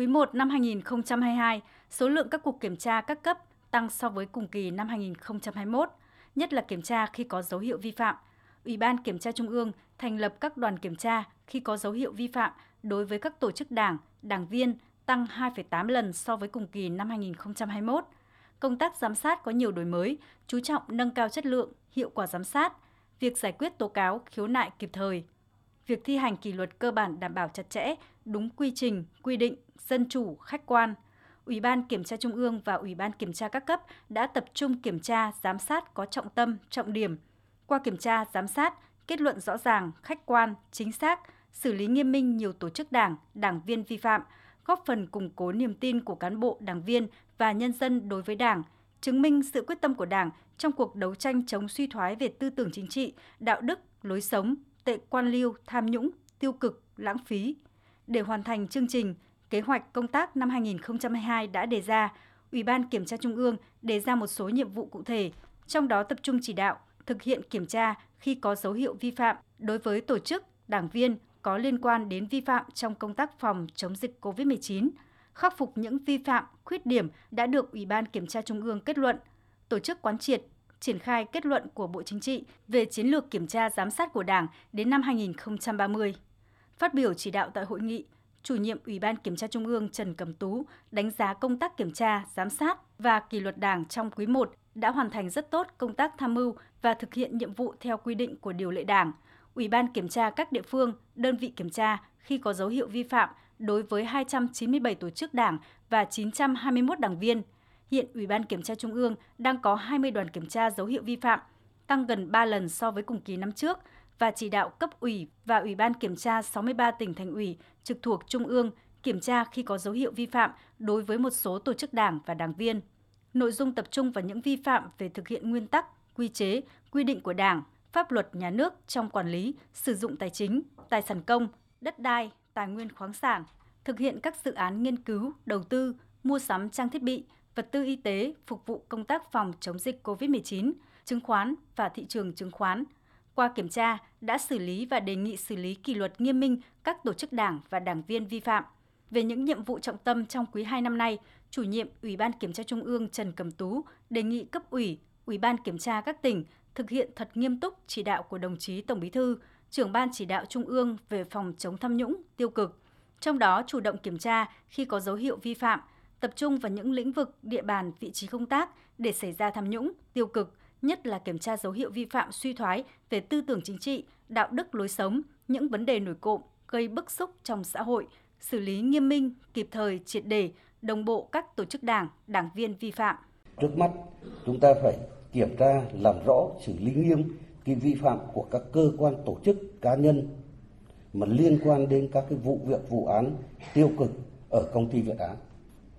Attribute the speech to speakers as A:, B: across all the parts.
A: Quý 1 năm 2022, số lượng các cuộc kiểm tra các cấp tăng so với cùng kỳ năm 2021, nhất là kiểm tra khi có dấu hiệu vi phạm. Ủy ban Kiểm tra Trung ương thành lập các đoàn kiểm tra khi có dấu hiệu vi phạm đối với các tổ chức đảng, đảng viên tăng 2,8 lần so với cùng kỳ năm 2021. Công tác giám sát có nhiều đổi mới, chú trọng nâng cao chất lượng, hiệu quả giám sát, việc giải quyết tố cáo, khiếu nại kịp thời. Việc thi hành kỷ luật cơ bản đảm bảo chặt chẽ, đúng quy trình, quy định, dân chủ, khách quan. Ủy ban Kiểm tra Trung ương và Ủy ban Kiểm tra các cấp đã tập trung kiểm tra, giám sát có trọng tâm, trọng điểm. Qua kiểm tra, giám sát, kết luận rõ ràng, khách quan, chính xác, xử lý nghiêm minh nhiều tổ chức đảng, đảng viên vi phạm, góp phần củng cố niềm tin của cán bộ, đảng viên và nhân dân đối với Đảng, chứng minh sự quyết tâm của Đảng trong cuộc đấu tranh chống suy thoái về tư tưởng chính trị, đạo đức, lối sống, tệ quan liêu, tham nhũng, tiêu cực, lãng phí. Để hoàn thành chương trình, kế hoạch công tác năm 2022 đã đề ra, Ủy ban Kiểm tra Trung ương đề ra một số nhiệm vụ cụ thể, trong đó tập trung chỉ đạo, thực hiện kiểm tra khi có dấu hiệu vi phạm đối với tổ chức, đảng viên có liên quan đến vi phạm trong công tác phòng chống dịch COVID-19, khắc phục những vi phạm, khuyết điểm đã được Ủy ban Kiểm tra Trung ương kết luận, tổ chức quán triệt, triển khai kết luận của Bộ Chính trị về chiến lược kiểm tra giám sát của Đảng đến năm 2030. Phát biểu chỉ đạo tại hội nghị, chủ nhiệm Ủy ban Kiểm tra Trung ương Trần Cẩm Tú đánh giá công tác kiểm tra, giám sát và kỷ luật Đảng trong quý 1 đã hoàn thành rất tốt công tác tham mưu và thực hiện nhiệm vụ theo quy định của điều lệ Đảng. Ủy ban kiểm tra các địa phương, đơn vị kiểm tra khi có dấu hiệu vi phạm đối với 297 tổ chức đảng và 921 đảng viên. Hiện Ủy ban Kiểm tra Trung ương đang có 20 đoàn kiểm tra dấu hiệu vi phạm, tăng gần 3 lần so với cùng kỳ năm trước và chỉ đạo cấp ủy và Ủy ban Kiểm tra 63 tỉnh thành ủy trực thuộc Trung ương kiểm tra khi có dấu hiệu vi phạm đối với một số tổ chức đảng và đảng viên. Nội dung tập trung vào những vi phạm về thực hiện nguyên tắc, quy chế, quy định của Đảng, pháp luật nhà nước trong quản lý, sử dụng tài chính, tài sản công, đất đai, tài nguyên khoáng sản, thực hiện các dự án nghiên cứu, đầu tư, mua sắm trang thiết bị, vật tư y tế phục vụ công tác phòng chống dịch COVID-19, chứng khoán và thị trường chứng khoán. Qua kiểm tra, đã xử lý và đề nghị xử lý kỷ luật nghiêm minh các tổ chức đảng và đảng viên vi phạm. Về những nhiệm vụ trọng tâm trong quý 2 năm nay, chủ nhiệm Ủy ban Kiểm tra Trung ương Trần Cẩm Tú đề nghị cấp ủy, Ủy ban Kiểm tra các tỉnh thực hiện thật nghiêm túc chỉ đạo của đồng chí Tổng Bí thư, trưởng ban chỉ đạo Trung ương về phòng chống tham nhũng, tiêu cực. Trong đó chủ động kiểm tra khi có dấu hiệu vi phạm, tập trung vào những lĩnh vực, địa bàn, vị trí công tác để xảy ra tham nhũng, tiêu cực, nhất là kiểm tra dấu hiệu vi phạm suy thoái về tư tưởng chính trị, đạo đức lối sống, những vấn đề nổi cộm gây bức xúc trong xã hội, xử lý nghiêm minh, kịp thời, triệt đề, đồng bộ các tổ chức đảng, đảng viên vi phạm.
B: Trước mắt, chúng ta phải kiểm tra, làm rõ, xử lý nghiêm cái vi phạm của các cơ quan tổ chức cá nhân mà liên quan đến các cái vụ việc vụ án tiêu cực ở công ty Việt Á.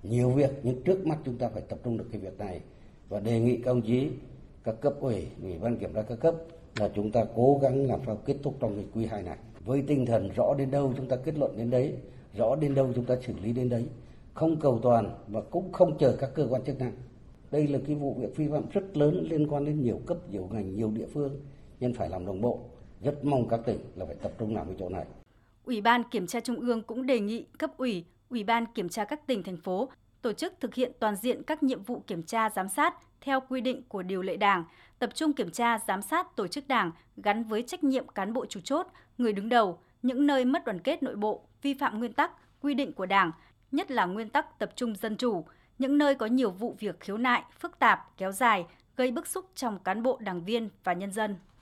B: Nhiều việc nhưng trước mắt chúng ta phải tập trung được cái việc này và đề nghị các ông chí các cấp ủy, ủy ban kiểm tra các cấp là chúng ta cố gắng làm sao kết thúc trong cái quý 2 này. Với tinh thần rõ đến đâu chúng ta kết luận đến đấy, rõ đến đâu chúng ta xử lý đến đấy, không cầu toàn và cũng không chờ các cơ quan chức năng. Đây là cái vụ việc vi phạm rất lớn liên quan đến nhiều cấp, nhiều ngành, nhiều địa phương nên phải làm đồng bộ. Rất mong các tỉnh là phải tập trung làm cái chỗ này.
A: Ủy ban Kiểm tra Trung ương cũng đề nghị cấp ủy, Ủy ban Kiểm tra các tỉnh, thành phố tổ chức thực hiện toàn diện các nhiệm vụ kiểm tra giám sát theo quy định của điều lệ Đảng, tập trung kiểm tra giám sát tổ chức Đảng gắn với trách nhiệm cán bộ chủ chốt, người đứng đầu, những nơi mất đoàn kết nội bộ, vi phạm nguyên tắc, quy định của Đảng, nhất là nguyên tắc tập trung dân chủ, những nơi có nhiều vụ việc khiếu nại, phức tạp, kéo dài, gây bức xúc trong cán bộ đảng viên và nhân dân.